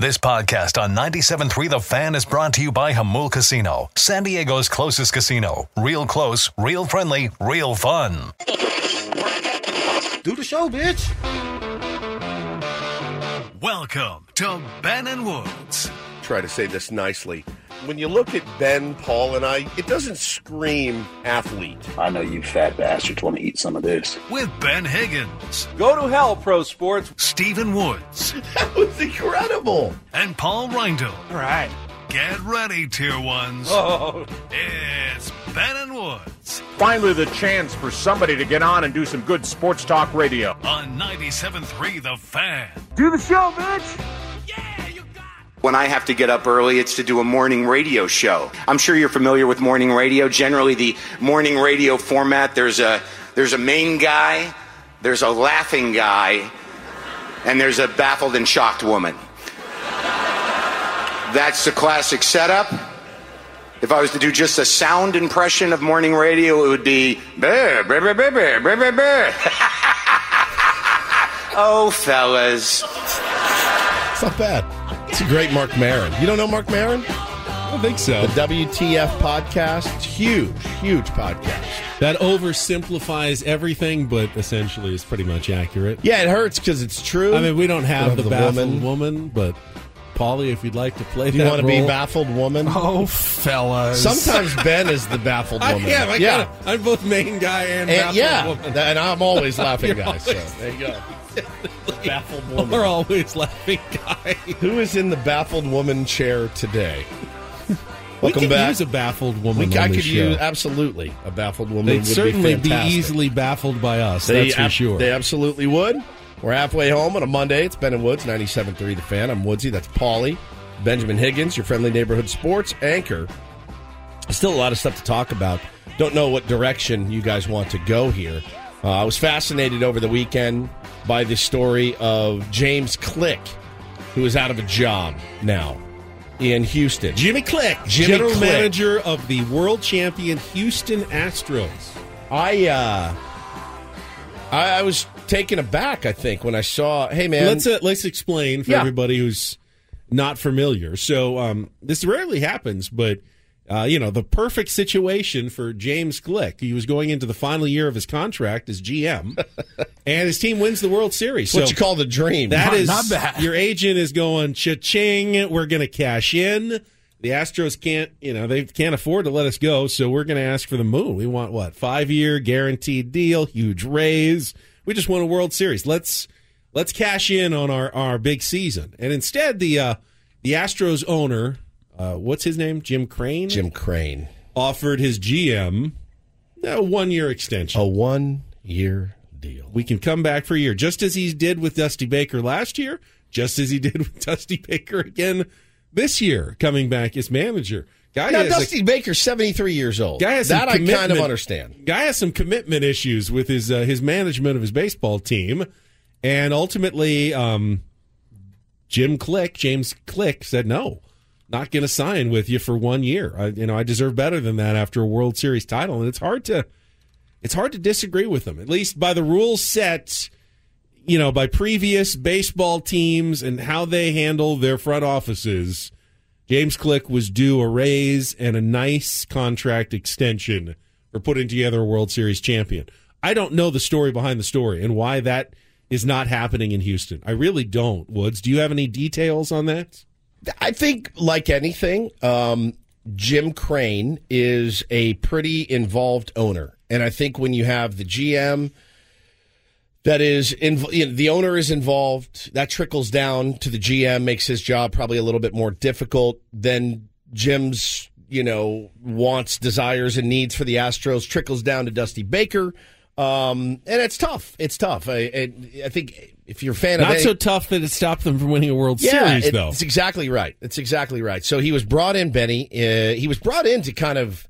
This podcast on 97.3 The Fan is brought to you by Jamul Casino, San Diego's closest casino. Real close, real friendly, real fun. Do the show, bitch. Welcome to Ben and Woods Try to say this nicely. When you look at Ben, Paul, and I, it doesn't scream athlete. I know you fat bastards want to eat some of this. with Ben Higgins, Go to hell, pro sports. Stephen Woods, That was incredible. and Paul Reindl. All right. Get ready, tier ones. Oh, It's Ben and Woods Finally, the chance for somebody to get on and do some good sports talk radio. on 97.3 The Fan. do the show, bitch. When I have to get up early, it's to do a morning radio show. I'm sure you're familiar with morning radio. Generally, the morning radio format, there's a, there's a main guy, there's a laughing guy, and there's a baffled and shocked woman. That's the classic setup. If I was to do just a sound impression of morning radio, it would be bear, bear, bear, bear, bear, bear, bear, oh, fellas. It's not bad. It's a great Marc Maron. You don't know Marc Maron? I don't think so. The WTF podcast. It's huge, huge podcast. That oversimplifies everything, but essentially is pretty much accurate. Yeah, it hurts because it's true. I mean, we don't have We the, don't have the baffled woman. woman. but Polly, if you'd like to play Do you want to be baffled woman? Oh, fellas. Sometimes Ben is the baffled I woman. I yeah. kinda- I'm both main guy and, And, baffled yeah, woman. and I'm always laughing You're guy. So there you go. baffled woman. We're always laughing guy. Who is in the baffled woman chair today? we Welcome could back. use a baffled woman. We, on I could show. use absolutely a baffled woman. They'd would certainly be, be, easily baffled by us. They that's for sure. They absolutely would. We're halfway home on a Monday. It's Ben and Woods, 97.3 The Fan. I'm Woodsy. That's Paulie. Benjamin Higgins, your friendly neighborhood sports anchor. Still a lot of stuff to talk about. Don't know what direction you guys want to go here. Uh, I was fascinated over the weekend by the story of James Click, who is out of a job now in Houston. Jimmy Click, Jimmy general Click. manager of the world champion Houston Astros. I, uh, I, I was taken aback, I think, when I saw, hey, man. let's uh, let's explain for Yeah. everybody who's not familiar. So um, this rarely happens, but uh, you know the perfect situation for James Click. He was going into the final year of his contract as GM, and his team wins the World Series. what so you call the dream. that is not bad. your agent is going cha-ching. We're going to cash in. The Astros can't, you know, they can't afford to let us go, so we're going to ask for the moon. We want what five year guaranteed deal, huge raise. We just won a World Series. Let's let's cash in on our, our big season. And instead, the uh, the Astros owner, uh, what's his name, Jim Crane, Jim Crane. offered his GM a one year extension. A one year deal. We can come back for a year, just as he did with Dusty Baker last year, just as he did with Dusty Baker again this year, coming back as manager. Guy Now, has a- Dusty Baker's 73 years old. Guy has that I kind of understand. Guy has some commitment issues with his uh, his management of his baseball team, and ultimately, um, Jim Click, James Click, said no, not going to sign with you for one year. I, you know, I deserve better than that after a World Series title, and it's hard to it's hard to disagree with them. At least by the rules set, you know, by previous baseball teams and how they handle their front offices. James Click was due a raise and a nice contract extension for putting together a World Series champion. I don't know the story behind the story and why that is not happening in Houston. I really don't. Woods, do you have any details on that? I think, like anything, um, Jim Crane is a pretty involved owner. And I think when you have the GM, that is inv- you know, the owner is involved. That trickles down to the GM, makes his job probably a little bit more difficult. Then Jim's you know wants, desires, and needs for the Astros trickles down to Dusty Baker, um, and it's tough. It's tough. I, I, I think if you're a fan Not of any- so tough that it stopped them from winning a World yeah, Series, it- though. It's exactly right. It's exactly right. So he was brought in, Benny. Uh, he was brought in to kind of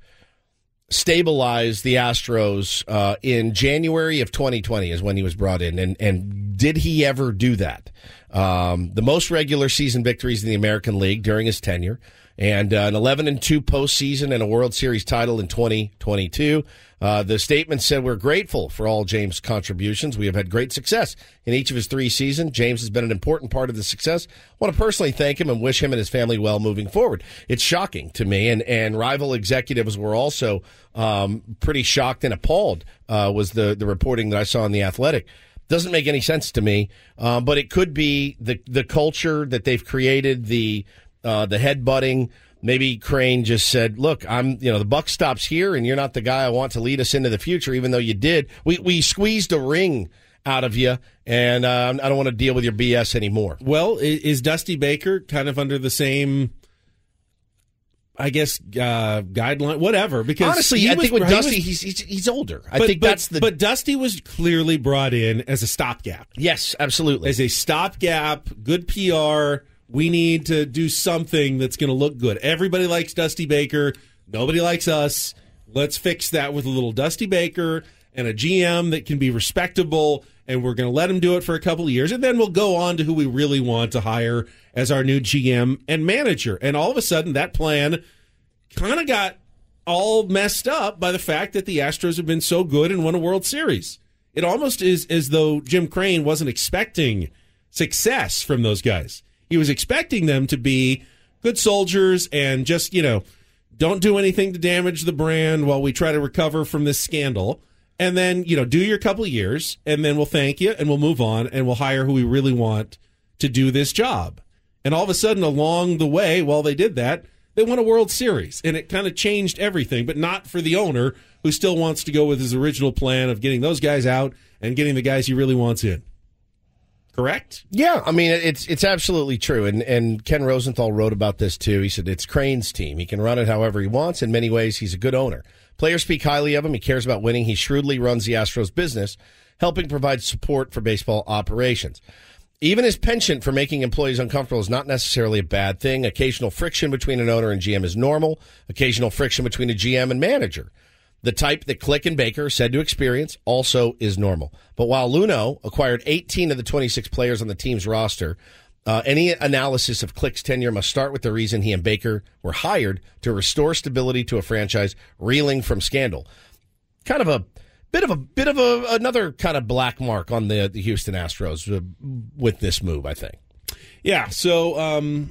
stabilize the Astros uh, in January of 2020 is when he was brought in. And, and did he ever do that? Um, the most regular season victories in the American League during his tenure and uh, an 11 and 2 postseason and a World Series title in 2022. Uh, the statement said, We're grateful for all James' contributions. We have had great success in each of his three seasons. James has been an important part of the success. I want to personally thank him and wish him and his family well moving forward. It's shocking to me, and, and rival executives were also um, pretty shocked and appalled, uh, was the, the reporting that I saw in The Athletic. Doesn't make any sense to me, um, but it could be the, the culture that they've created, the, uh, the headbutting. Maybe Crane just said, "Look, I'm you know the buck stops here, and you're not the guy I want to lead us into the future." Even though you did, we we squeezed a ring out of you, and uh, I don't want to deal with your BS anymore. Well, is Dusty Baker kind of under the same, I guess, uh, guideline, whatever? Because Honestly, I was- think with he was- Dusty, he's, he's he's older. I think but- that's the But Dusty was clearly brought in as a stopgap. yes, absolutely. As a stopgap, good PR. We need to do something that's going to look good. Everybody likes Dusty Baker. Nobody likes us. Let's fix that with a little Dusty Baker and a GM that can be respectable. And we're going to let him do it for a couple of years. And then we'll go on to who we really want to hire as our new GM and manager. And all of a sudden, that plan kind of got all messed up by the fact that the Astros have been so good and won a World Series. It almost is as though Jim Crane wasn't expecting success from those guys. He was expecting them to be good soldiers and just, you know, don't do anything to damage the brand while we try to recover from this scandal. And then, you know, do your couple years and then we'll thank you and we'll move on and we'll hire who we really want to do this job. And all of a sudden, along the way, while they did that, they won a World Series, and it kind of changed everything. But not for the owner, who still wants to go with his original plan of getting those guys out and getting the guys he really wants in. Correct? Yeah, I mean it's it's absolutely true, and and Ken Rosenthal wrote about this too. He said it's Crane's team; he can run it however he wants. In many ways, he's a good owner. Players speak highly of him. He cares about winning. He shrewdly runs the Astros business, helping provide support for baseball operations. Even his penchant for making employees uncomfortable is not necessarily a bad thing. Occasional friction between an owner and GM is normal. Occasional friction between a GM and manager. The type that Click and Baker said to experience also is normal. But while Luhnow acquired 18 of the 26 players on the team's roster, uh, any analysis of Click's tenure must start with the reason he and Baker were hired to restore stability to a franchise reeling from scandal. Kind of a bit of a bit of a another kind of black mark on the, the Houston Astros uh, with this move, I think. Yeah. So, um,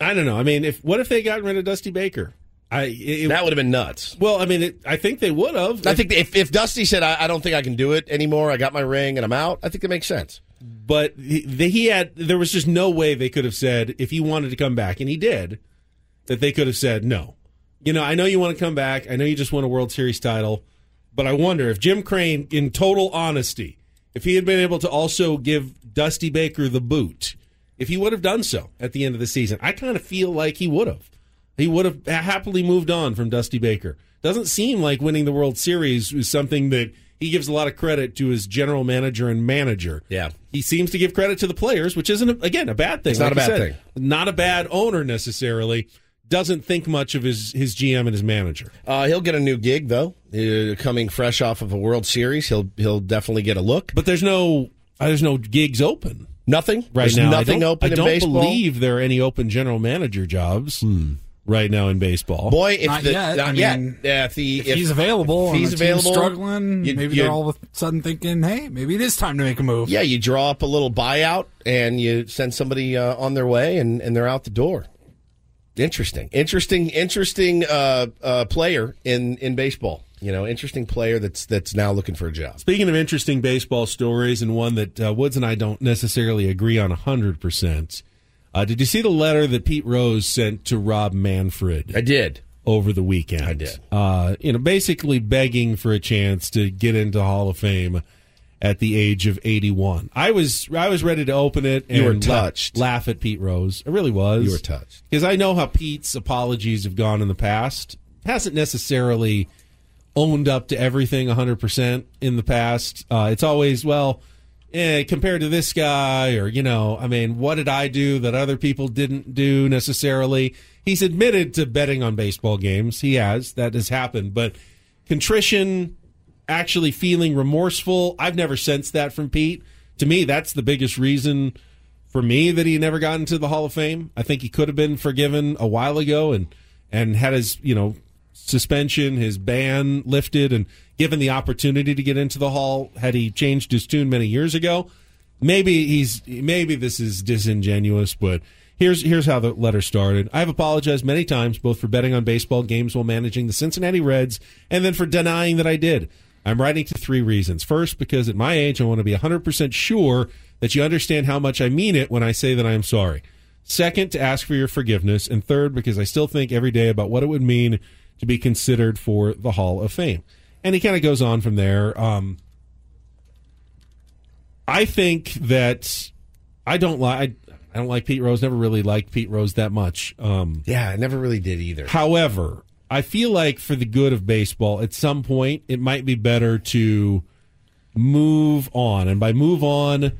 I don't know. I mean, if what if they got rid of Dusty Baker? I it, That would have been nuts. well, I mean, it, I think they would have. I think if, if Dusty said, I, I don't think I can do it anymore, I got my ring and I'm out, I think that makes sense. but he, he had there was just no way they could have said if he wanted to come back, and he did, that they could have said no. You know, I know you want to come back. I know you just won a World Series title, but I wonder if Jim Crane, in total honesty, if he had been able to also give Dusty Baker the boot, if he would have done so at the end of the season. I kind of feel like he would have. He would have happily moved on from Dusty Baker. Doesn't seem like winning the World Series is something that he gives a lot of credit to his general manager and manager. Yeah. He seems to give credit to the players, which isn't, again, a bad thing. It's not like a bad said. Not a bad owner necessarily. Doesn't think much of his, his GM and his manager. Uh, he'll get a new gig though, uh, coming fresh off of a World Series. He'll he'll definitely get a look. But there's no uh, there's no gigs open Nothing right There's now. Nothing I don't, open I don't believe there are any open general manager jobs right now in baseball. Boy, if Not the, yet. not I yet. mean, if, the, If, he's available, if he's available, struggling. you- maybe you- they're all of a sudden thinking, "Hey, maybe it is time to make a move." Yeah, you draw up a little buyout and you send somebody uh, on their way, and, and they're out the door. Interesting, interesting, interesting uh, uh, player in, in baseball. You know, interesting player that's that's now looking for a job. Speaking of interesting baseball stories, and one that uh, Woods and I don't necessarily agree on 100%, uh, did you see the letter that Pete Rose sent to Rob Manfred? I did. Over the weekend. I did. Uh, you know, basically begging for a chance to get into Hall of Fame at the age of 81. I was I was ready to open it and You were la- touched. laugh at Pete Rose. I really was. You were touched. Because I know how Pete's apologies have gone in the past. Hasn't necessarily owned up to everything 100% in the past. Uh, it's always, well, eh, compared to this guy, or, you know, I mean, what did I do that other people didn't do necessarily? He's admitted to betting on baseball games. He has. That has happened. But contrition, actually feeling remorseful, I've never sensed that from Pete. To me, that's the biggest reason for me that he never got into the Hall of Fame. I think he could have been forgiven a while ago and and had his, you know, suspension, his ban lifted and given the opportunity to get into the hall had he changed his tune many years ago. Maybe he's maybe this is disingenuous, but here's here's how the letter started. I have apologized many times both for betting on baseball games while managing the Cincinnati Reds and then for denying that I did. I'm writing to three reasons. First, because at my age I want to be 100% sure that you understand how much I mean it when I say that I am sorry. Second, to ask for your forgiveness. And third, because I still think every day about what it would mean to be considered for the Hall of Fame. And he kind of goes on from there. Um, I think that I don't like. I don't like Pete Rose. Never really liked Pete Rose that much. Um, Yeah, I never really did either. However, I feel like for the good of baseball, at some point, it might be better to move on. And by move on,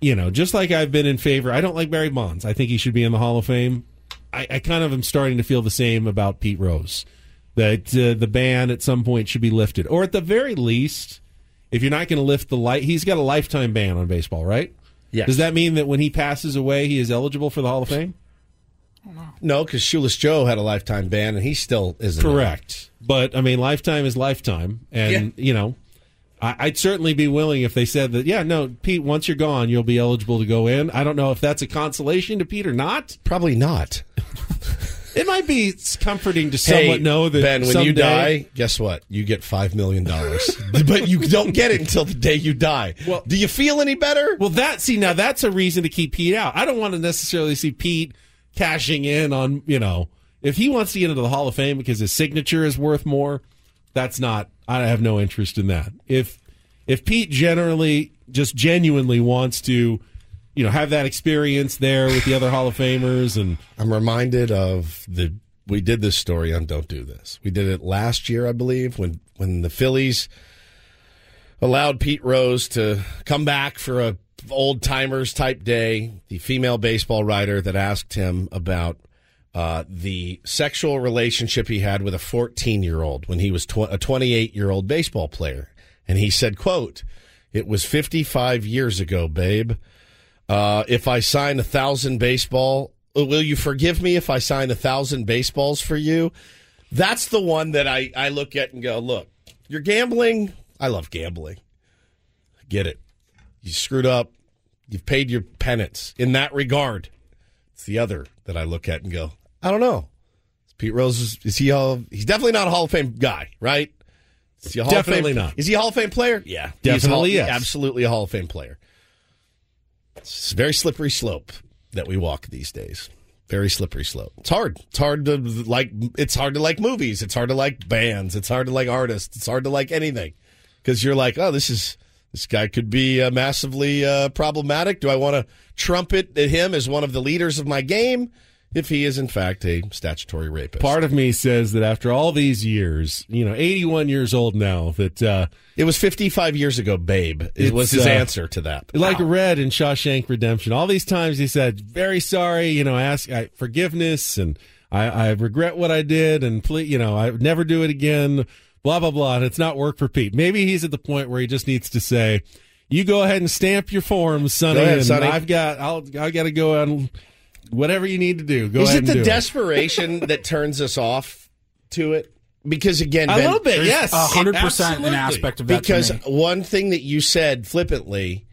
you know, just like I've been in favor, I don't like Barry Bonds. I think he should be in the Hall of Fame. I, I kind of am starting to feel the same about Pete Rose. That uh, the ban at some point should be lifted, or at the very least, if you're not going to lift the light, he's got a lifetime ban on baseball, right? Yes. Does that mean that when he passes away, he is eligible for the Hall of Fame? No, because Shoeless Joe had a lifetime ban, and he still isn't. Correct. But I mean, lifetime is lifetime, and you know, I, I'd certainly be willing if they said that. Yeah, no, Pete, once you're gone, you'll be eligible to go in. I don't know if that's a consolation to Pete or not. Probably not. It might be comforting to somewhat Hey, know that Ben, when you die, guess what? You get five million dollars, but you don't get it until the day you die. Well- do you feel any better? Well, that see now that's a reason to keep Pete out. I don't want to necessarily see Pete cashing in on you know if he wants to get into the Hall of Fame because his signature is worth more. That's not. I have no interest in that. If if Pete generally just genuinely wants to, you know, have that experience there with the other Hall of Famers and I'm reminded of the we did this story on Don't Do This. We did it last year, I believe, when when the Phillies allowed Pete Rose to come back for a old timers type day. The female baseball writer that asked him about uh, the sexual relationship he had with a 14 year old when he was tw- a 28 year old baseball player, and he said, "quote It was 55 years ago, babe." Uh, if I sign a thousand baseball, uh, will you forgive me if I sign a thousand baseballs for you? That's the one that I, I look at and go, look, you're gambling. I love gambling. I get it. You screwed up. You've paid your penance in that regard. It's the other that I look at and go, I don't know. Is Pete Rose, is, is he all, he's definitely not a Hall of Fame guy, right? Is he a Hall Definitely of Fame, not. Is he a Hall of Fame player? Yeah. He's Definitely Hall- yes. Absolutely a Hall of Fame player. It's a very slippery slope that we walk these days. Very slippery slope. It's hard. It's hard to like. It's hard to like movies. It's hard to like bands. It's hard to like artists. It's hard to like anything because you're like, oh, this is this guy could be uh, massively uh, problematic. Do I want to trumpet him as one of the leaders of my game if he is in fact a statutory rapist? part of me says that after all these years, you know, 81 years old now, that uh, It was 55 years ago, babe. It was his uh, answer to that. like Red in Shawshank Redemption. All these times he said, "Very sorry," you know, ask I, forgiveness, and I, I regret what I did, and please, you know, I would never do it again. Blah blah blah. And it's not work for Pete. Maybe he's at the point where he just needs to say, "You go ahead and stamp your forms, Sonny, Go ahead, and Sonny. I've got, I'll, I got to go on whatever you need to do. Go is ahead it and the do desperation that turns us off to it? Because again, A Ben, little bit, yes. Hundred percent an aspect of that. because to me. one thing that you said flippantly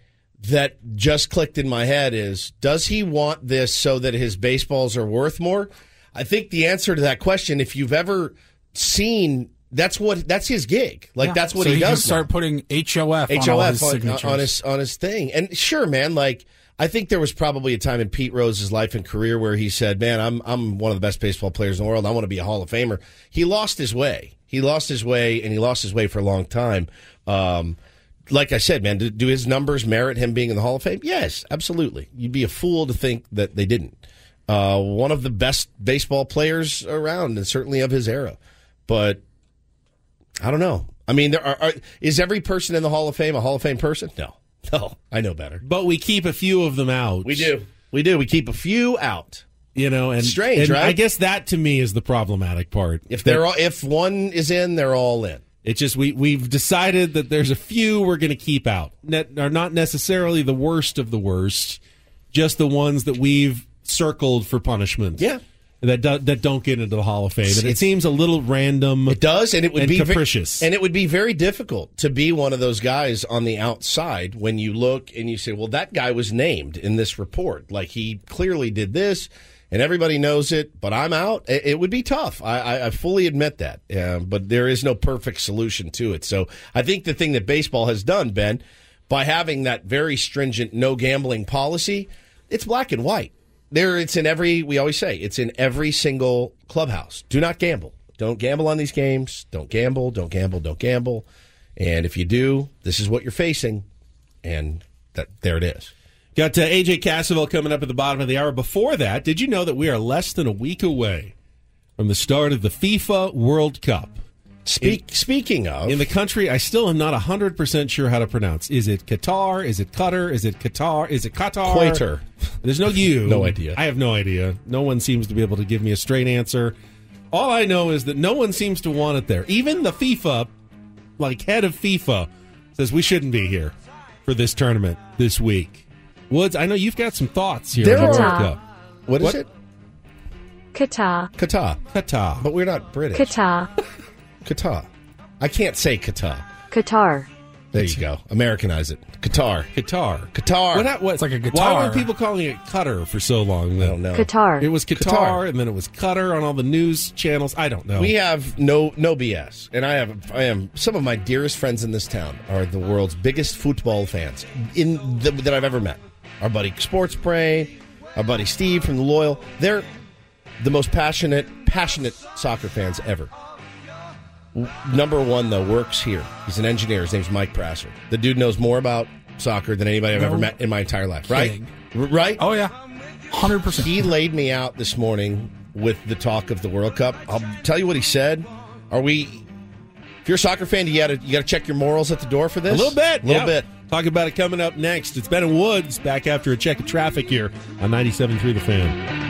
that just clicked in my head is does he want this so that his baseballs are worth more i think the answer to that question if you've ever seen that's what that's his gig like Yeah. that's what so he, can does start now. putting HOF, on, all HOF his on, on his on his thing. And sure, man, like I think there was probably a time in Pete Rose's life and career where he said, "Man, I'm I'm one of the best baseball players in the world. I want to be a Hall of Famer." He lost his way. He lost his way, and he lost his way for a long time. Um, like I said, man, do, do his numbers merit him being in the Hall of Fame? Yes, absolutely. You'd be a fool to think that they didn't. Uh, one of the best baseball players around, and certainly of his era. But I don't know. I mean, there are, are, is every person in the Hall of Fame a Hall of Fame person? No, no, oh, I know better. But we keep a few of them out. We do, we do. We keep a few out. You know, and strange, and right? I guess that to me is the problematic part. If they're all, if one is in, they're all in. It's just we we've decided that there's a few we're going to keep out. Net, are not necessarily the worst of the worst, just the ones that we've circled for punishment. Yeah. That do, that don't get into the Hall of Fame, and it seems a little random. It does, and it would and be capricious. and it would be very difficult to be one of those guys on the outside when you look and you say, "Well, that guy was named in this report. Like he clearly did this, and everybody knows it." But I'm out. It, it would be tough. I, I, I fully admit that. Uh, but there is no perfect solution to it. So I think the thing that baseball has done, Ben, by having that very stringent no gambling policy, it's black and white. There, it's in every. We always say it's in every single clubhouse. Do not gamble. Don't gamble on these games. Don't gamble. Don't gamble. Don't gamble. And if you do, this is what you're facing. And that there it is. Got uh, AJ Cassavell coming up at the bottom of the hour. Before that, did you know that we are less than a week away from the start of the FIFA World Cup? Speak, speaking of in the country, I still am not hundred percent sure how to pronounce. Is it Qatar? Is it Qatar? Is it Qatar? Is it Qatar? Quater. There's no U. No idea. I have no idea. No one seems to be able to give me a straight answer. All I know is that no one seems to want it there. Even the FIFA, like head of FIFA, says we shouldn't be here for this tournament this week. Woods, I know you've got some thoughts here. There on the are- World what is What? it? Qatar. Qatar. Qatar. But we're not British. Qatar. Qatar. I can't say Qatar. Qatar. There you go. Americanize it. Qatar. Qatar. Qatar. What, what, It's like a Why guitar. were people calling it Qatar for so long? Then? I don't know. Qatar. It was Qatar, Qatar. and then it was Qatar on all the news channels. I don't know. We have no no BS, and I have I am some of my dearest friends in this town are the world's biggest football fans in the, that I've ever met. Our buddy Sports Brain, our buddy Steve from the Loyal. They're the most passionate passionate soccer fans ever. W- Number one though works here. He's an engineer. His name's Mike Prasser. The dude knows more about soccer than anybody I've No ever met in my entire life. Right? kidding. R- right? Oh yeah, hundred percent. He laid me out this morning with the talk of the World Cup. I'll tell you what he said. Are we? If you're a soccer fan, you got to you got to check your morals at the door for this. a little bit, a little yeah. bit. Talk about it coming up next. It's Ben and Woods back after a check of traffic here on 97.3 The Fan.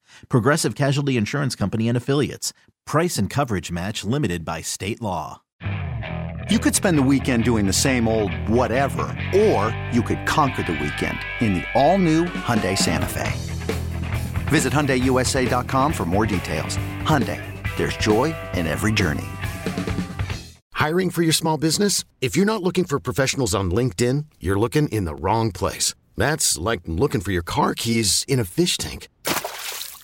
Progressive Casualty Insurance Company and Affiliates. Price and coverage match limited by state law. You could spend the weekend doing the same old whatever, or you could conquer the weekend in the all-new Hyundai Santa Fe. Visit HyundaiUSA.com for more details. Hyundai, there's joy in every journey. Hiring for your small business? If you're not looking for professionals on LinkedIn, you're looking in the wrong place. That's like looking for your car keys in a fish tank.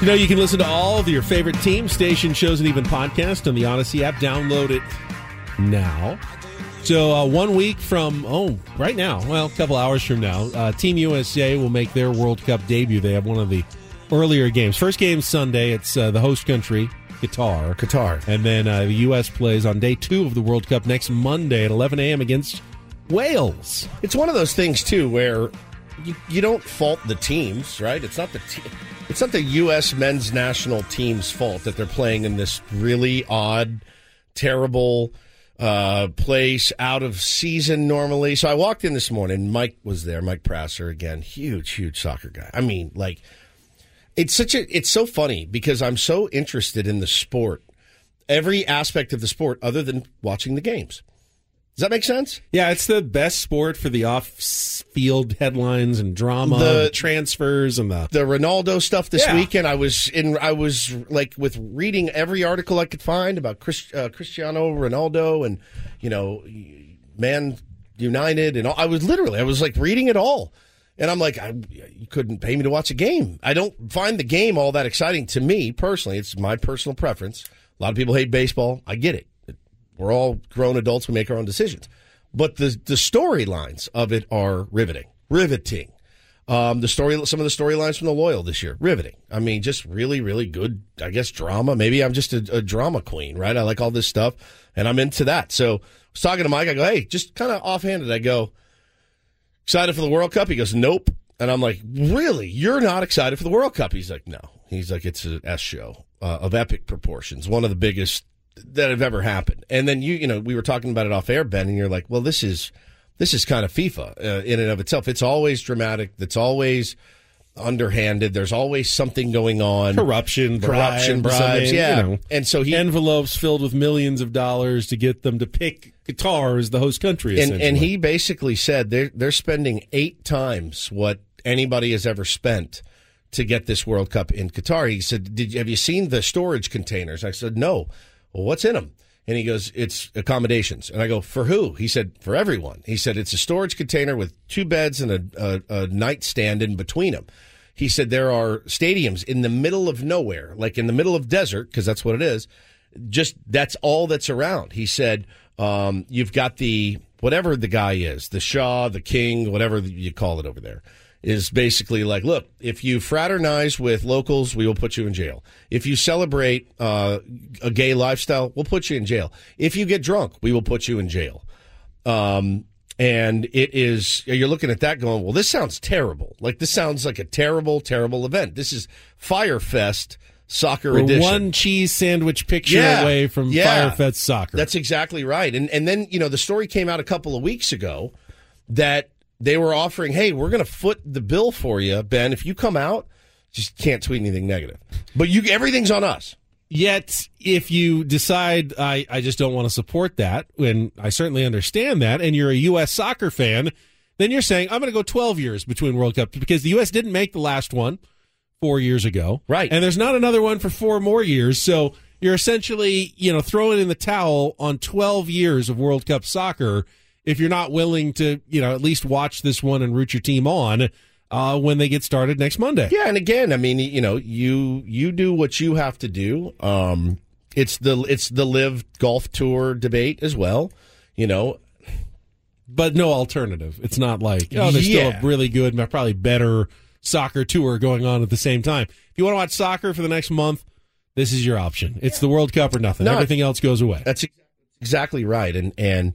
You know, you can listen to all of your favorite team, station shows, and even podcasts on the Odyssey app. Download it now. So uh, one week from oh, right now, well, a couple hours from now, uh, Team USA will make their World Cup debut. They have one of the earlier games. First game Sunday. It's uh, the host country, Qatar. Qatar, and then uh, the U.S. plays on day two of the World Cup next Monday at 11 a.m. against Wales. It's one of those things too where you, you don't fault the teams, right? It's not the te- it's not the U.S. men's national team's fault that they're playing in this really odd, terrible uh, place out of season normally. So I walked in this morning. Mike was there. Mike Prasser again, huge, huge soccer guy. I mean, like it's such a it's so funny because I'm so interested in the sport, every aspect of the sport other than watching the games. Does that make sense? Yeah, it's the best sport for the off-field headlines and drama, The- transfers, and the the Ronaldo stuff this Yeah. weekend. I was in. I was like with reading every article I could find about Chris, uh, Cristiano Ronaldo and you know, Man United and all. I was literally. I was like reading it all, and I'm like, I, you couldn't pay me to watch a game. I don't find the game all that exciting to me personally. It's my personal preference. A lot of people hate baseball. I get it. We're all grown adults. We make our own decisions. But the the storylines of it are riveting, riveting. Um, the story, some of the storylines from the Loyal this year, riveting. I mean, just really, really good. I guess drama. Maybe I'm just a, a drama queen, right? I like all this stuff, and I'm into that. So I was talking to Mike. I go, hey, just kind of offhanded. I go, excited for the World Cup? He goes, nope. And I'm like, really? You're not excited for the World Cup? He's like, no. He's like, it's an S show uh, of epic proportions, one of the biggest that have ever happened. And then you, you know, we were talking about it off air, Ben, and you're like, well, this is this is kind of FIFA uh, in and of itself. It's always dramatic. It's always underhanded. There's always something going on. corruption, corruption, bribes, I mean, yeah. you know, and so he envelopes filled with millions of dollars to get them to pick Qatar as the host country. and, and he basically said they're they're spending eight times what anybody has ever spent to get this World Cup in Qatar. He said, "Did have you seen the storage containers?" I said, "No." Well, what's in them? And he goes, "It's accommodations." And I go, "For who?" He said, "For everyone." He said, "It's a storage container with two beds and a, a, a nightstand in between them." He said there are stadiums in the middle of nowhere, like in the middle of desert, because that's what it is. Just that's all that's around. He said um, you've got the whatever the guy is, the Shah, the King, whatever you call it over there, is basically like, look, if you fraternize with locals, we will put you in jail. If you celebrate uh, a gay lifestyle, we'll put you in jail. If you get drunk, we will put you in jail. Um, and it is, you're looking at that going, well, this sounds terrible. Like, this sounds like a terrible, terrible event. This is Fyre Fest soccer We're edition. one cheese sandwich picture Yeah. away from Yeah. Fyre Fest soccer. That's exactly right. And and then, you know, the story came out a couple of weeks ago that they were offering, hey, we're going to foot the bill for you, Ben, if you come out. Just can't tweet anything negative. But you everything's on us. Yet, if you decide I, I just don't want to support that, and I certainly understand that, and you're a U.S. soccer fan, then you're saying I'm going to go 12 years between World Cups because the U.S. didn't make the last one four years ago, right? And there's not another one for four more years, so you're essentially you know throwing in the towel on 12 years of World Cup soccer if you're not willing to you know at least watch this one and root your team on uh, when they get started next Monday. Yeah, and again, I mean, you know, you you do what you have to do. Um, it's the it's the live golf tour debate as well. You know, but no alternative. It's not like oh, there's still a really good, probably better soccer tour going on at the same time. If you want to watch soccer for the next month, this is your option. It's the World Cup or nothing. No. Everything else goes away. That's exactly right, and and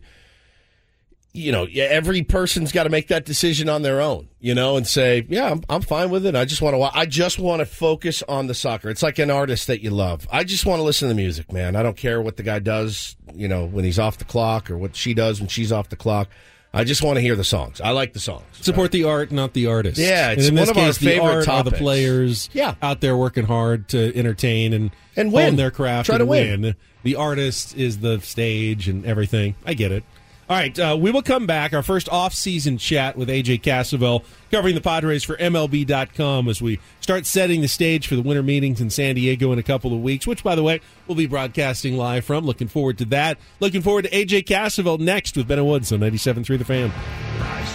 you know, every person's got to make that decision on their own, you know, and say, yeah, I'm, I'm fine with it. I just want to, I just want to focus on the soccer. It's like an artist that you love. I just want to listen to the music, man. I don't care what the guy does, you know, when he's off the clock or what she does when she's off the clock. I just want to hear the songs. I like the songs. Support the art, not the artist. Yeah, it's in one this of our case, the favorite art are the players Yeah. out there working hard to entertain and, And win. their craft Try and to win. The artist is the stage and everything. I get it. All right, uh, we will come back. Our first off-season chat with AJ Cassavell, covering the Padres for MLB.com as we start setting the stage for the winter meetings in San Diego in a couple of weeks, which, by the way, we'll be broadcasting live from. Looking forward to that. Looking forward to AJ Cassavell next with Ben Woods on 97.3 The Fan.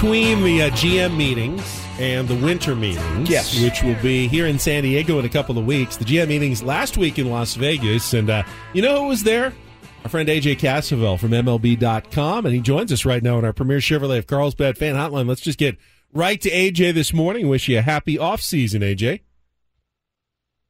Between the uh, GM meetings and the winter meetings, Yes. which will be here in San Diego in a couple of weeks. The GM meetings last week in Las Vegas, and uh, you know who was there? Our friend AJ Cassavell from MLB.com, and he joins us right now on our Premier Chevrolet of Carlsbad fan hotline. Let's just get right to AJ this morning. Wish you a happy off season, AJ.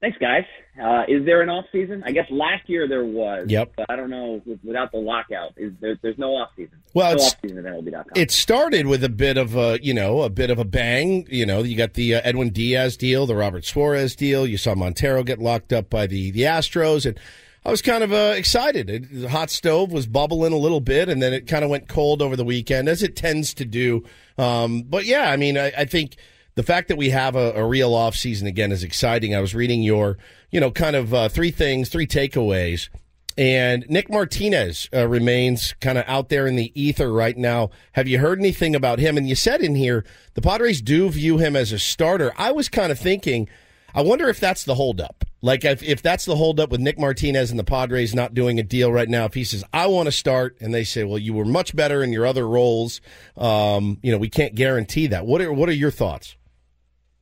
Thanks, guys. Uh, is there an off season? I guess last year there was. Yep. But I don't know without the lockout. Is there? There's no off season. Well, no it's- off season at MLB.com. It started with a bit of a, you know, a bit of a bang. You know, you got the uh, Edwin Diaz deal, the Robert Suarez deal. You saw Montero get locked up by the the Astros, and I was kind of uh, excited. It, the hot stove was bubbling a little bit, and then it kind of went cold over the weekend, as it tends to do. Um, but yeah, I mean, I, I think the fact that we have a, a real off season again is exciting. I was reading your, you know, kind of uh, three things, three takeaways. And Nick Martinez uh, remains kind of out there in the ether right now. Have you heard anything about him? And you said in here the Padres do view him as a starter. I was kind of thinking, I wonder if that's the holdup. Like if, if that's the holdup with Nick Martinez and the Padres not doing a deal right now. If he says I want to start, and they say, well, you were much better in your other roles. Um, you know, we can't guarantee that. What are what are your thoughts?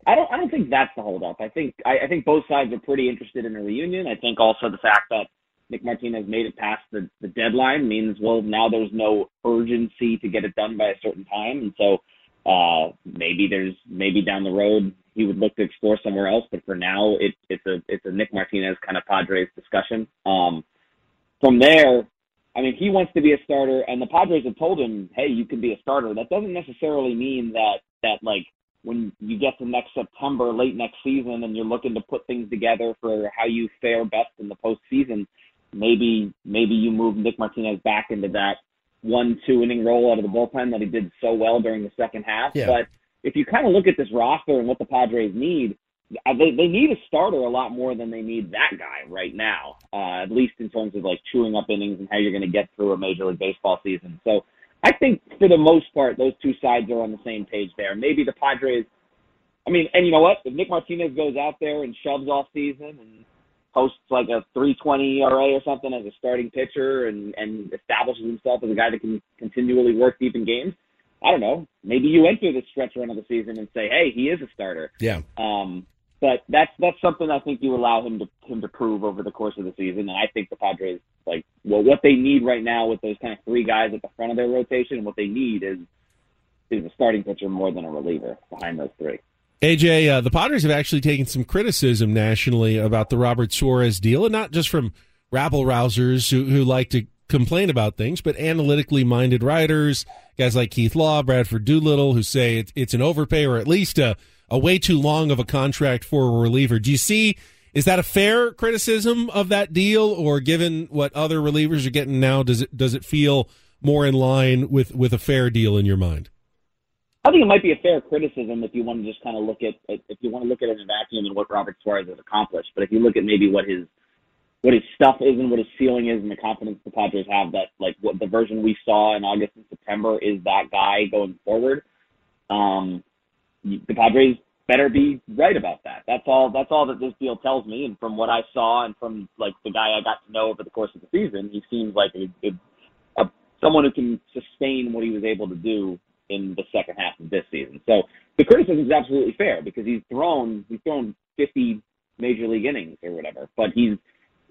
I don't. I don't think that's the holdup. I think. I, I think both sides are pretty interested in a reunion. I think also the fact that Nick Martinez made it past the, the deadline means well now there's no urgency to get it done by a certain time, and so uh, maybe there's maybe down the road he would look to explore somewhere else. But for now, it, it's a it's a Nick Martinez kind of Padres discussion. Um, from there, I mean, he wants to be a starter, and the Padres have told him, "Hey, you can be a starter." That doesn't necessarily mean that that like when you get to next September, late next season, and you're looking to put things together for how you fare best in the postseason, maybe maybe you move Nick Martinez back into that one two inning role out of the bullpen that he did so well during the second half. Yeah. But if you kind of look at this roster and what the Padres need, uh, they they need a starter a lot more than they need that guy right now. Uh, at least in terms of like chewing up innings and how you're going to get through a Major League Baseball season. So I think for the most part, those two sides are on the same page there. Maybe the Padres. I mean, and you know what? If Nick Martinez goes out there and shoves off season and posts like a 320 ERA or something as a starting pitcher and and establishes himself as a guy that can continually work deep in games, I don't know. Maybe you enter the stretch run of the season and say, "Hey, he is a starter." Yeah. Um, but that's that's something I think you allow him to him to prove over the course of the season, and I think the Padres like well what they need right now with those kind of three guys at the front of their rotation, what they need is is a starting pitcher more than a reliever behind those three. AJ, uh, the Padres have actually taken some criticism nationally about the Robert Suarez deal, and not just from rabble rousers who, who like to complain about things, but analytically minded writers, guys like Keith Law, Bradford Doolittle, who say it's, it's an overpay or at least a, a way too long of a contract for a reliever. Do you see? Is that a fair criticism of that deal, or given what other relievers are getting now, does it does it feel more in line with with a fair deal in your mind? I think it might be a fair criticism if you want to just kind of look at if you want to look at it in a vacuum and what Robert Suarez has accomplished. But if you look at maybe what his what his stuff is and what his ceiling is and the confidence the Padres have that like what the version we saw in August and September is that guy going forward, um, the Padres better be right about that. That's all. That's all that this deal tells me. And from what I saw and from like the guy I got to know over the course of the season, he seems like a, a, a someone who can sustain what he was able to do in the second half of this season. So the criticism is absolutely fair because he's thrown he's thrown 50 major league innings or whatever, but he's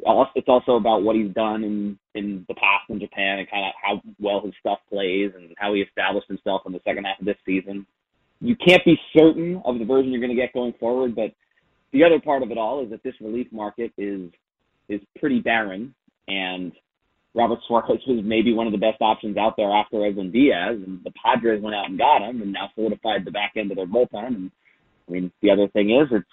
also, it's also about what he's done in in the past in Japan and kind of how well his stuff plays and how he established himself in the second half of this season. You can't be certain of the version you're going to get going forward, but the other part of it all is that this relief market is is pretty barren, and Robert Suarez was maybe one of the best options out there after Edwin Diaz, and the Padres went out and got him, and now solidified the back end of their bullpen. And I mean, the other thing is, it's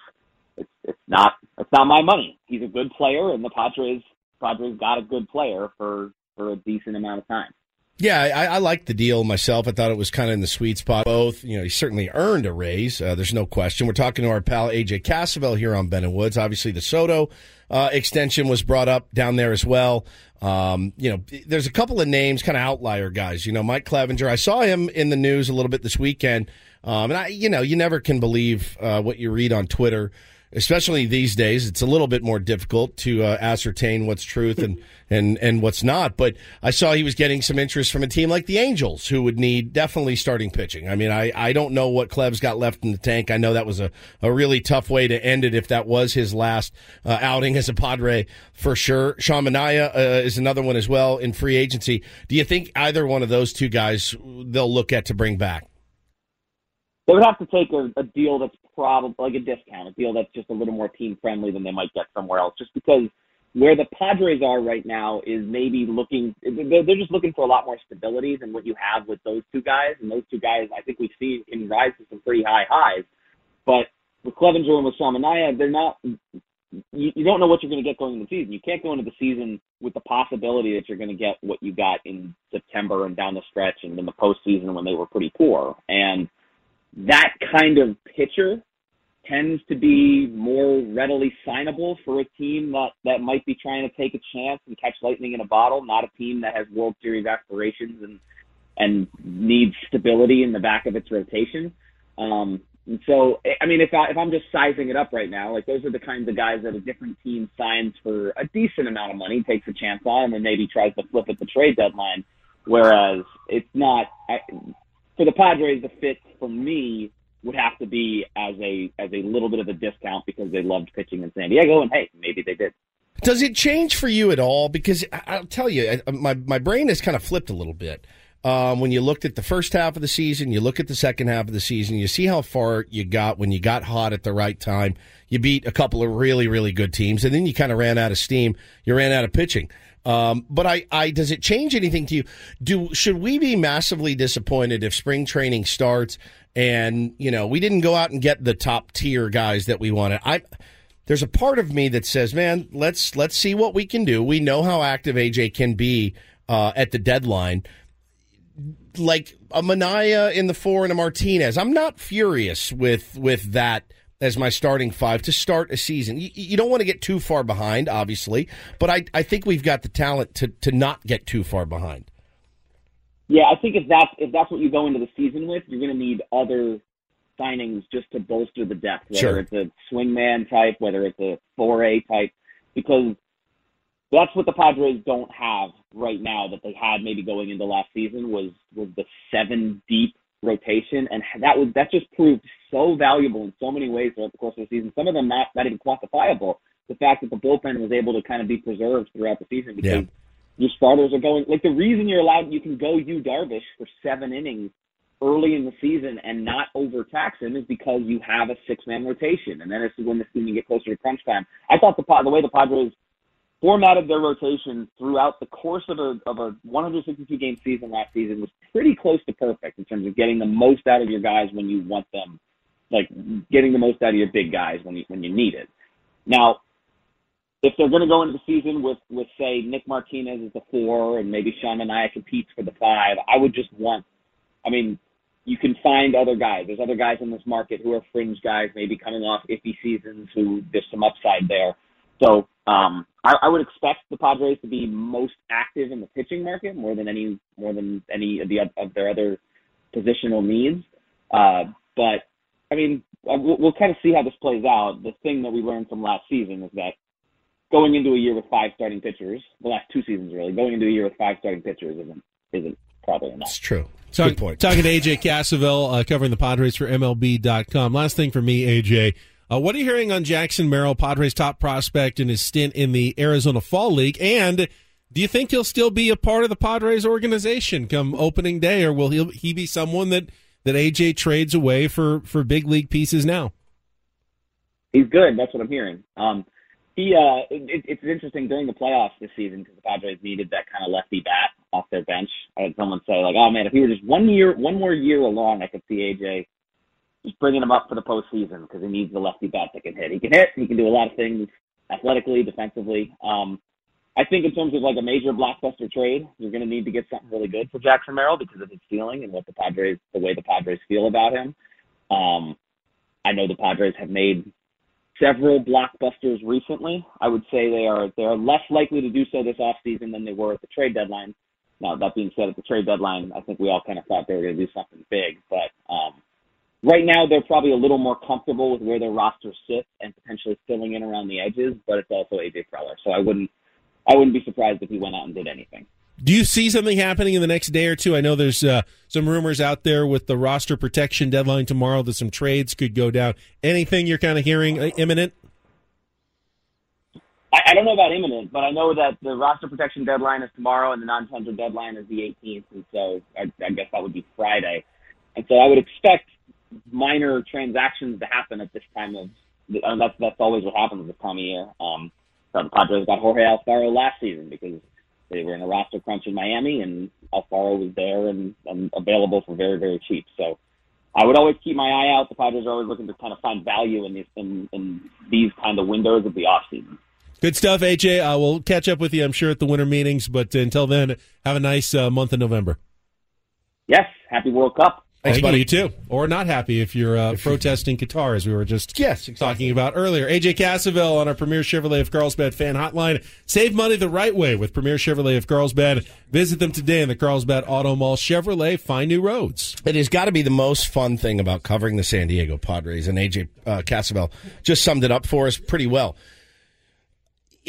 it's it's not it's not my money. He's a good player, and the Padres Padres got a good player for for a decent amount of time. Yeah, I, I liked the deal myself. I thought it was kind of in the sweet spot. Both, you know, he certainly earned a raise. Uh, there's no question. We're talking to our pal AJ Cassavell here on Ben and Woods. Obviously, the Soto uh, extension was brought up down there as well. Um, you know, there's a couple of names, kind of outlier guys. You know, Mike Clevinger. I saw him in the news a little bit this weekend, um, and I, you know, you never can believe uh, what you read on Twitter especially these days, it's a little bit more difficult to uh, ascertain what's truth and, and, and what's not. But I saw he was getting some interest from a team like the Angels, who would need definitely starting pitching. I mean, I, I don't know what Clev's got left in the tank. I know that was a, a really tough way to end it if that was his last uh, outing as a Padre for sure. Sean Manaea uh, is another one as well in free agency. Do you think either one of those two guys they'll look at to bring back? They would have to take a, a deal that's probably like a discount, a deal that's just a little more team friendly than they might get somewhere else. Just because where the Padres are right now is maybe looking, they're, they're just looking for a lot more stability than what you have with those two guys. And those two guys, I think we've seen can rise to some pretty high highs. But with Clevinger and with Sean Manaea, they're not. You, you don't know what you're going to get going into the season. You can't go into the season with the possibility that you're going to get what you got in September and down the stretch and in the postseason when they were pretty poor. And that kind of pitcher tends to be more readily signable for a team that, that might be trying to take a chance and catch lightning in a bottle, not a team that has World Series aspirations and and needs stability in the back of its rotation. Um, and so, I mean, if, I, if I'm just sizing it up right now, like those are the kinds of guys that a different team signs for a decent amount of money, takes a chance on, and then maybe tries to flip at the trade deadline. Whereas it's not for the Padres, the fit for me would have to be as a as a little bit of a discount because they loved pitching in San Diego, and hey, maybe they did. Does it change for you at all? Because I'll tell you, my my brain has kind of flipped a little bit. Um, when you looked at the first half of the season, you look at the second half of the season, you see how far you got when you got hot at the right time. You beat a couple of really, really good teams, and then you kind of ran out of steam. You ran out of pitching. Um, but I, I, does it change anything to you? Do should we be massively disappointed if spring training starts and you know we didn't go out and get the top tier guys that we wanted? I there's a part of me that says, man, let's let's see what we can do. We know how active AJ can be uh, at the deadline. Like a Manaea in the four and a Martinez, I'm not furious with with that as my starting five to start a season. You, you, don't want to get too far behind, obviously, but I, I think we've got the talent to, to not get too far behind. Yeah, I think if that's if that's what you go into the season with, you're going to need other signings just to bolster the depth, whether sure. it's a swingman type, whether it's a four A type, because that's what the Padres don't have right now that they had maybe going into last season was was the seven deep rotation, and that was that just proved so valuable in so many ways throughout the course of the season. Some of them not not even quantifiable. The fact that the bullpen was able to kind of be preserved throughout the season because yeah. your starters are going like the reason you're allowed you can go Yu Darvish for seven innings early in the season and not overtax him is because you have a six man rotation, and then it's when the season get closer to crunch time. I thought the the way the Padres formatted their rotation throughout the course of a of a 162 game season last season was pretty close to perfect in terms of getting the most out of your guys when you want them, like getting the most out of your big guys when you when you need it. Now, if they're going to go into the season with with say Nick Martinez as the four and maybe Sean Manaea competes for the five, I would just want. I mean, you can find other guys. There's other guys in this market who are fringe guys, maybe coming off iffy seasons, who there's some upside there. So um, I, I would expect the Padres to be most active in the pitching market more than any more than any of the of their other positional needs. Uh, but I mean, uh, we'll, we'll kind of see how this plays out. The thing that we learned from last season is that going into a year with five starting pitchers, the last two seasons really, going into a year with five starting pitchers isn't isn't probably enough. It's true. Talk- Good point. Talking to AJ Cassavell, uh, covering the Padres for MLB.com. Last thing for me, AJ. Uh, what are you hearing on Jackson Merrill, Padres' top prospect, and his stint in the Arizona Fall League? And do you think he'll still be a part of the Padres organization come opening day, or will he, he be someone that, that AJ trades away for, for big league pieces now? He's good. That's what I'm hearing. Um, he uh, it, it's interesting during the playoffs this season because the Padres needed that kind of lefty bat off their bench. I had someone say like, "Oh man, if he were just one year, one more year along, I could see AJ just bringing him up for the postseason because he needs the lefty bat that can hit. He can hit. He can do a lot of things athletically, defensively. Um, I think in terms of like a major blockbuster trade, you're going to need to get something really good for Jackson Merrill because of his ceiling and what the Padres, the way the Padres feel about him. Um, I know the Padres have made several blockbusters recently. I would say they are they are less likely to do so this offseason than they were at the trade deadline. Now that being said, at the trade deadline, I think we all kind of thought they were going to do something big, but um, right now they're probably a little more comfortable with where their roster sits and potentially filling in around the edges. But it's also AJ Preller, so I wouldn't I wouldn't be surprised if he went out and did anything. Do you see something happening in the next day or two? I know there's uh, some rumors out there with the roster protection deadline tomorrow that some trades could go down. Anything you're kind of hearing uh, imminent? I, I don't know about imminent, but I know that the roster protection deadline is tomorrow and the non-tender deadline is the 18th, and so I, I guess that would be Friday. And so I would expect minor transactions to happen at this time of. And that's that's always what happens this time of year. Um, so the Padres got Jorge Alfaro last season because they were in a roster crunch in Miami, and Alfaro was there and, and available for very very cheap. So I would always keep my eye out. The Padres are always looking to kind of find value in these in, in these kind of windows of the off season. Good stuff, AJ. Uh, we'll catch up with you, I'm sure, at the winter meetings. But until then, have a nice uh, month of November. Yes, happy World Cup. Thanks, Thank buddy. you. Too. Or not happy if you're uh, protesting Qatar, as we were just Yes, talking about earlier. AJ Cassavell on our Premier Chevrolet of Carlsbad fan hotline. Save money the right way with Premier Chevrolet of Carlsbad. Visit them today in the Carlsbad Auto Mall. Chevrolet, find new roads. It has got to be the most fun thing about covering the San Diego Padres, and AJ uh, Cassavell just summed it up for us pretty well.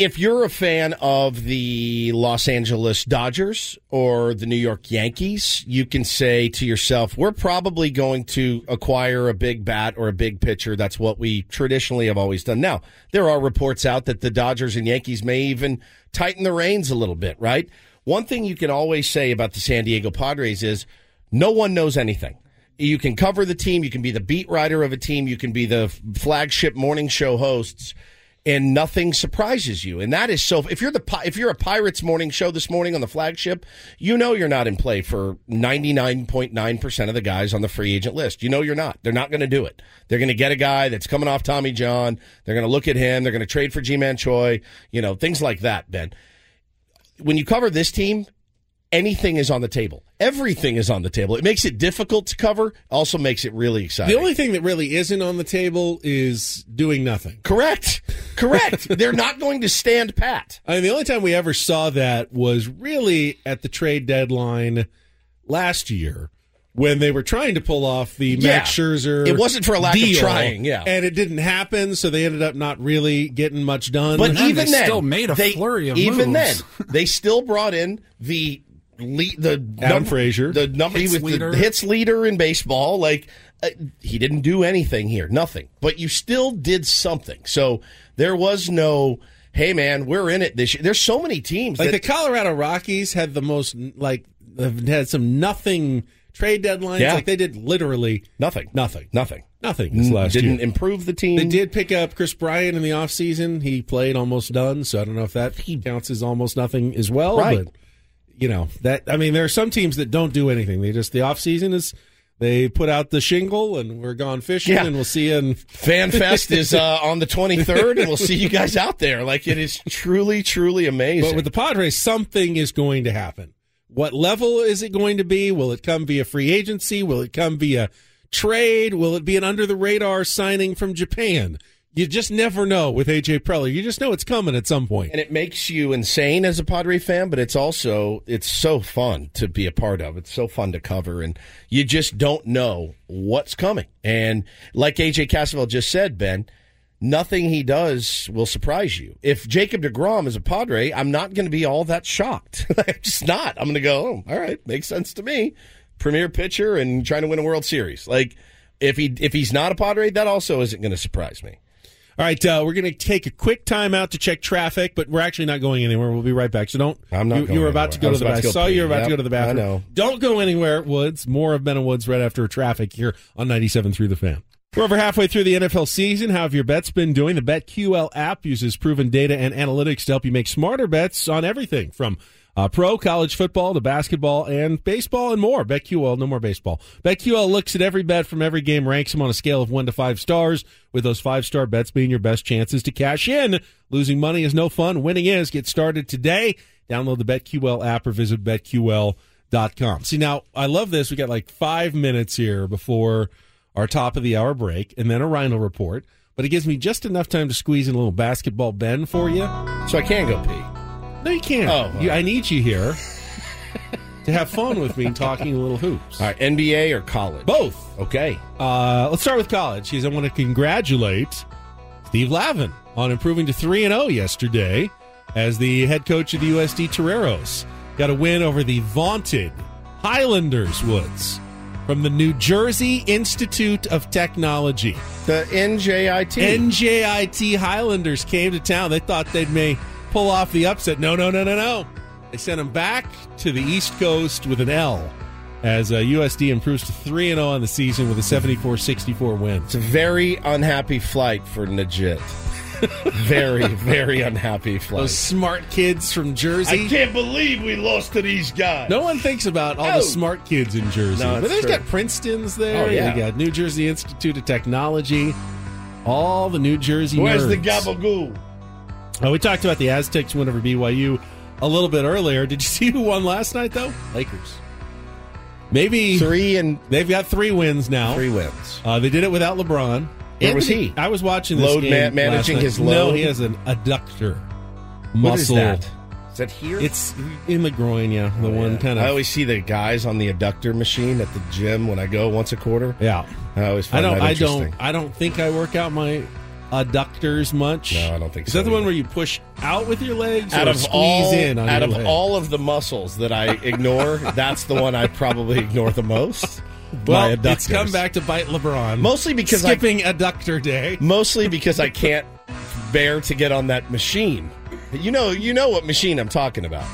If you're a fan of the Los Angeles Dodgers or the New York Yankees, you can say to yourself, we're probably going to acquire a big bat or a big pitcher. That's what we traditionally have always done. Now, there are reports out that the Dodgers and Yankees may even tighten the reins a little bit, right? One thing you can always say about the San Diego Padres is no one knows anything. You can cover the team, you can be the beat writer of a team, you can be the flagship morning show hosts and nothing surprises you. And that is so if you're the if you're a Pirates morning show this morning on the flagship, you know you're not in play for 99.9% of the guys on the free agent list. You know you're not. They're not going to do it. They're going to get a guy that's coming off Tommy John. They're going to look at him, they're going to trade for Ji-Man Choi, you know, things like that, Ben. When you cover this team, anything is on the table. Everything is on the table. It makes it difficult to cover, also makes it really exciting. The only thing that really isn't on the table is doing nothing. Correct. Correct. They're not going to stand pat. I mean, the only time we ever saw that was really at the trade deadline last year when they were trying to pull off the Yeah. Max Scherzer. It wasn't for a lack of trying, yeah. and it didn't happen, so they ended up not really getting much done. But even then, still made a they- flurry of even moves. then, they still brought in the lead, the Adam num- Frazier. the number Hits was leader. the hits leader in baseball. Like uh, he didn't do anything here, nothing. But you still did something. So there was no. Hey man, we're in it this year. There's so many teams. like that, the Colorado Rockies had the most like have had some nothing trade deadlines. Yeah. Like they did literally nothing, nothing, nothing, nothing this last didn't year. improve the team. They did pick up Kris Bryant in the offseason. He played almost done, so I don't know if that counts as almost nothing as well. Right. But you know that I mean, there are some teams that don't do anything. They just the offseason is they put out the shingle and we're gone fishing, Yeah. and we'll see you. In, FanFest is uh, on the 23rd, and we'll see you guys out there. Like it is truly, truly amazing. but with the Padres, something is going to happen. What level is it going to be? Will it come via free agency? Will it come via trade? Will it be an under the radar signing from Japan? You just never know with AJ Preller. You just know it's coming at some point. and it makes you insane as a Padre fan, but it's also it's so fun to be a part of. It's so fun to cover, and you just don't know what's coming. And like AJ Cassavell just said, Ben, nothing he does will surprise you. If Jacob DeGrom is a Padre, I'm not going to be all that shocked. I'm just not. I'm going to go, oh, all right, makes sense to me. Premier pitcher and trying to win a World Series. Like if he if he's not a Padre, that also isn't going to surprise me. All right, uh, we're going to take a quick time out to check traffic, but we're actually not going anywhere. We'll be right back. So don't. I'm not You, going you were about anywhere. to go to the bathroom. go Saw you were about to go to the bathroom. I know. Don't go anywhere, Woods. More of Ben and Woods right after traffic here on 97 through the fan. We're over halfway through the NFL season. How have your bets been doing? The BetQL app uses proven data and analytics to help you make smarter bets on everything from uh, pro, college football to basketball and baseball and more. BetQL, no more baseball. BetQL looks at every bet from every game, ranks them on a scale of one to five stars, with those five star bets being your best chances to cash in. Losing money is no fun. Winning is. Get started today. Download the BetQL app or visit BetQL.com. See, now, I love this. We got like five minutes here before our top of the hour break and then a Rhino report. But it gives me just enough time to squeeze in a little basketball Ben for you. So I can go pee. No, you can't. Oh, You- I need you here to have fun with me talking a little hoops. All right, NBA or college? Both. Okay. Uh, let's start with college. Because I want to congratulate Steve Lavin on improving to 3 and 0 yesterday as the head coach of the USD Toreros. Got a win over the vaunted Highlanders Woods from the New Jersey Institute of Technology. The NJIT. NJIT Highlanders came to town. They thought they'd may pull off the upset. No, no, no, no, no. They sent them back to the East Coast with an L as uh, USD improves to 3 0 on the season with a 74 64 win. It's a very unhappy flight for Najit. very, very unhappy flight. Those smart kids from Jersey. I can't believe we lost to these guys. No one thinks about all Oh. the smart kids in Jersey. No, but they've got Princeton's there. Oh, yeah. They got New Jersey Institute of Technology. All the New Jersey Where's the nerds. Gabagoo? Uh, we talked about the Aztecs win over BYU a little bit earlier. Did you see who won last night, though? Lakers. Maybe Three and they've got three wins now. three wins. Uh, they did it without LeBron. Where was he? I was watching this Load game ma- managing last night. his No, he has an adductor What is muscle. that? Is that here? It's in the groin, yeah. The Oh, one yeah. kind of. I always see the guys on the adductor machine at the gym when I go once a quarter. yeah. I always I don't. that I don't. I don't think I work out my adductors much. No, I don't think Is so Is that the one where you push out with your legs out or of squeeze all, in on out of leg? all of the muscles that I ignore, that's the one I probably ignore the most. well, it's come back to bite LeBron. Mostly because I- skipping adductor day. Mostly because I can't bear to get on that machine. You know, you know what machine I'm talking about.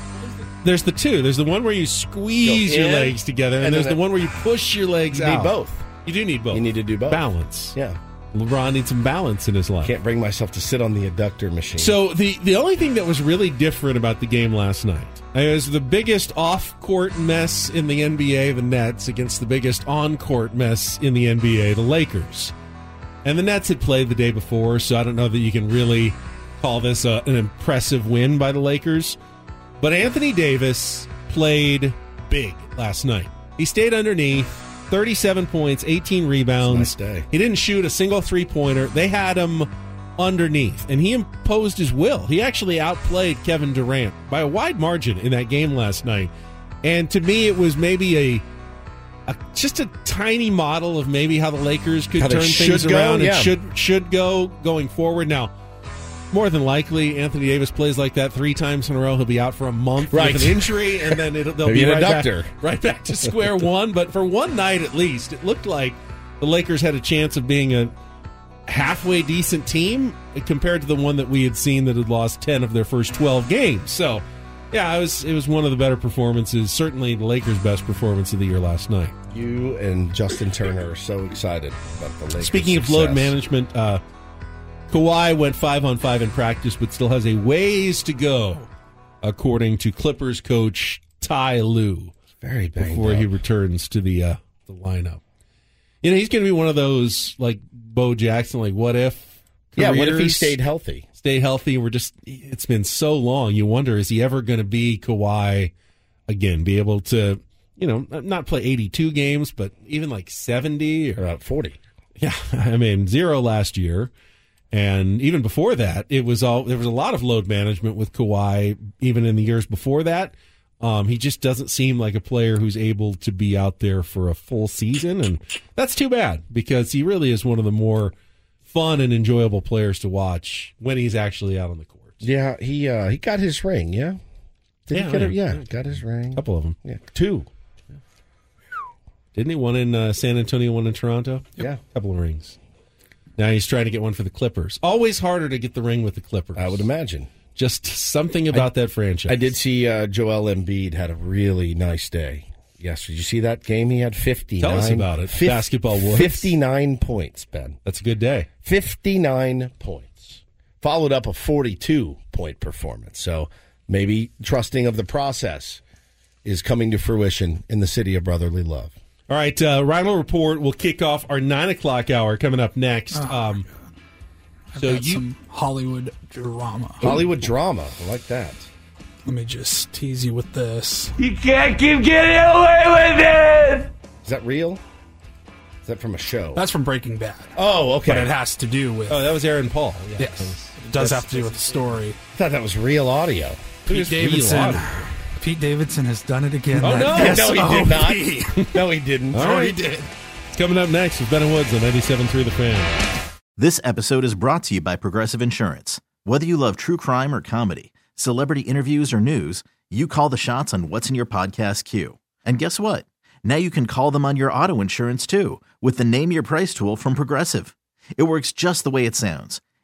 There's the two. There's the one where you squeeze Go your legs together, and, and there's the one where you push your legs You out. need both. You do need both. You need to do both. balance. Yeah, LeBron needs some balance in his life. can't bring myself to sit on the adductor machine. So the the only thing that was really different about the game last night is the biggest off court mess in the NBA, the Nets, against the biggest on court mess in the NBA, the Lakers. And the Nets had played the day before, so I don't know that you can really call this a, an impressive win by the Lakers. But Anthony Davis played big last night. He stayed underneath, 37 points, 18 rebounds. Nice day. He didn't shoot a single three pointer. They had him underneath, and he imposed his will. He actually outplayed Kevin Durant by a wide margin in that game last night. And to me, it was maybe a, a just a tiny model of maybe how the Lakers could How turn things go, around yeah. and should should go going forward. Now, more than likely, Anthony Davis plays like that three times in a row. He'll be out for a month Right. with an injury, and then it'll, they'll Maybe be an right back, right back to square one. But for one night at least, it looked like the Lakers had a chance of being a halfway decent team compared to the one that we had seen that had lost 10 of their first 12 games. So, yeah, it was it was one of the better performances, certainly the Lakers' best performance of the year last night. you and Justin Turner are so excited about the Lakers. Speaking of load management, uh, Kawhi went 5 on 5 in practice but still has a ways to go according to Clippers coach Ty Lue very banged before he returns to the uh, the lineup. You know, he's going to be one of those like Bo Jackson like what if Yeah, what if he stayed healthy? stay healthy. We're just, it's been so long. You wonder, is he ever going to be Kawhi again? Be able to, you know, not play 82 games, but even like 70 or About 40. yeah. I mean, zero last year. And even before that, it was all, there was a lot of load management with Kawhi, even in the years before that. Um, he just doesn't seem like a player who's able to be out there for a full season. And that's too bad because he really is one of the more fun and enjoyable players to watch when he's actually out on the court. Yeah, he uh, he got his ring. Yeah, did Yeah, he get it? yeah. Got his ring. A couple of them. Yeah, two. Didn't he? One in uh, San Antonio, one in Toronto. Yeah. a couple of rings. Now he's trying to get one for the Clippers. Always harder to get the ring with the Clippers. I would imagine. Just something about that franchise. I did see uh, Joel Embiid had a really nice day. Yes, did you see that game? He had fifty. Tell us about it. Basketball Woods. Fifty-nine points, Ben. That's a good day. Fifty-nine points. Followed up a forty-two point performance. So maybe trusting of the process is coming to fruition in the city of brotherly love. All right, uh, Rhino Report will kick off our nine o'clock hour coming up next. Oh, um, I've so got you some Hollywood drama. Hollywood drama. I like that. Let me just tease you with this. You can't keep getting away with it! Is that real? Is that from a show? That's from Breaking Bad. Oh, okay. But it has to do with. oh, that was Aaron Paul. Yeah, yes. that was- It does have to do with the story. I thought that was real audio. Pete was real audio. Pete Davidson has done it again. Oh, That no. No, he oh, did not. No, he didn't. All Oh, he did. Coming up next is Ben and Woods on 97.3 The Fan. This episode is brought to you by Progressive Insurance. Whether you love true crime or comedy, celebrity interviews or news, you call the shots on what's in your podcast queue. And guess what? Now you can call them on your auto insurance too with the Name Your Price tool from Progressive. It works just the way it sounds.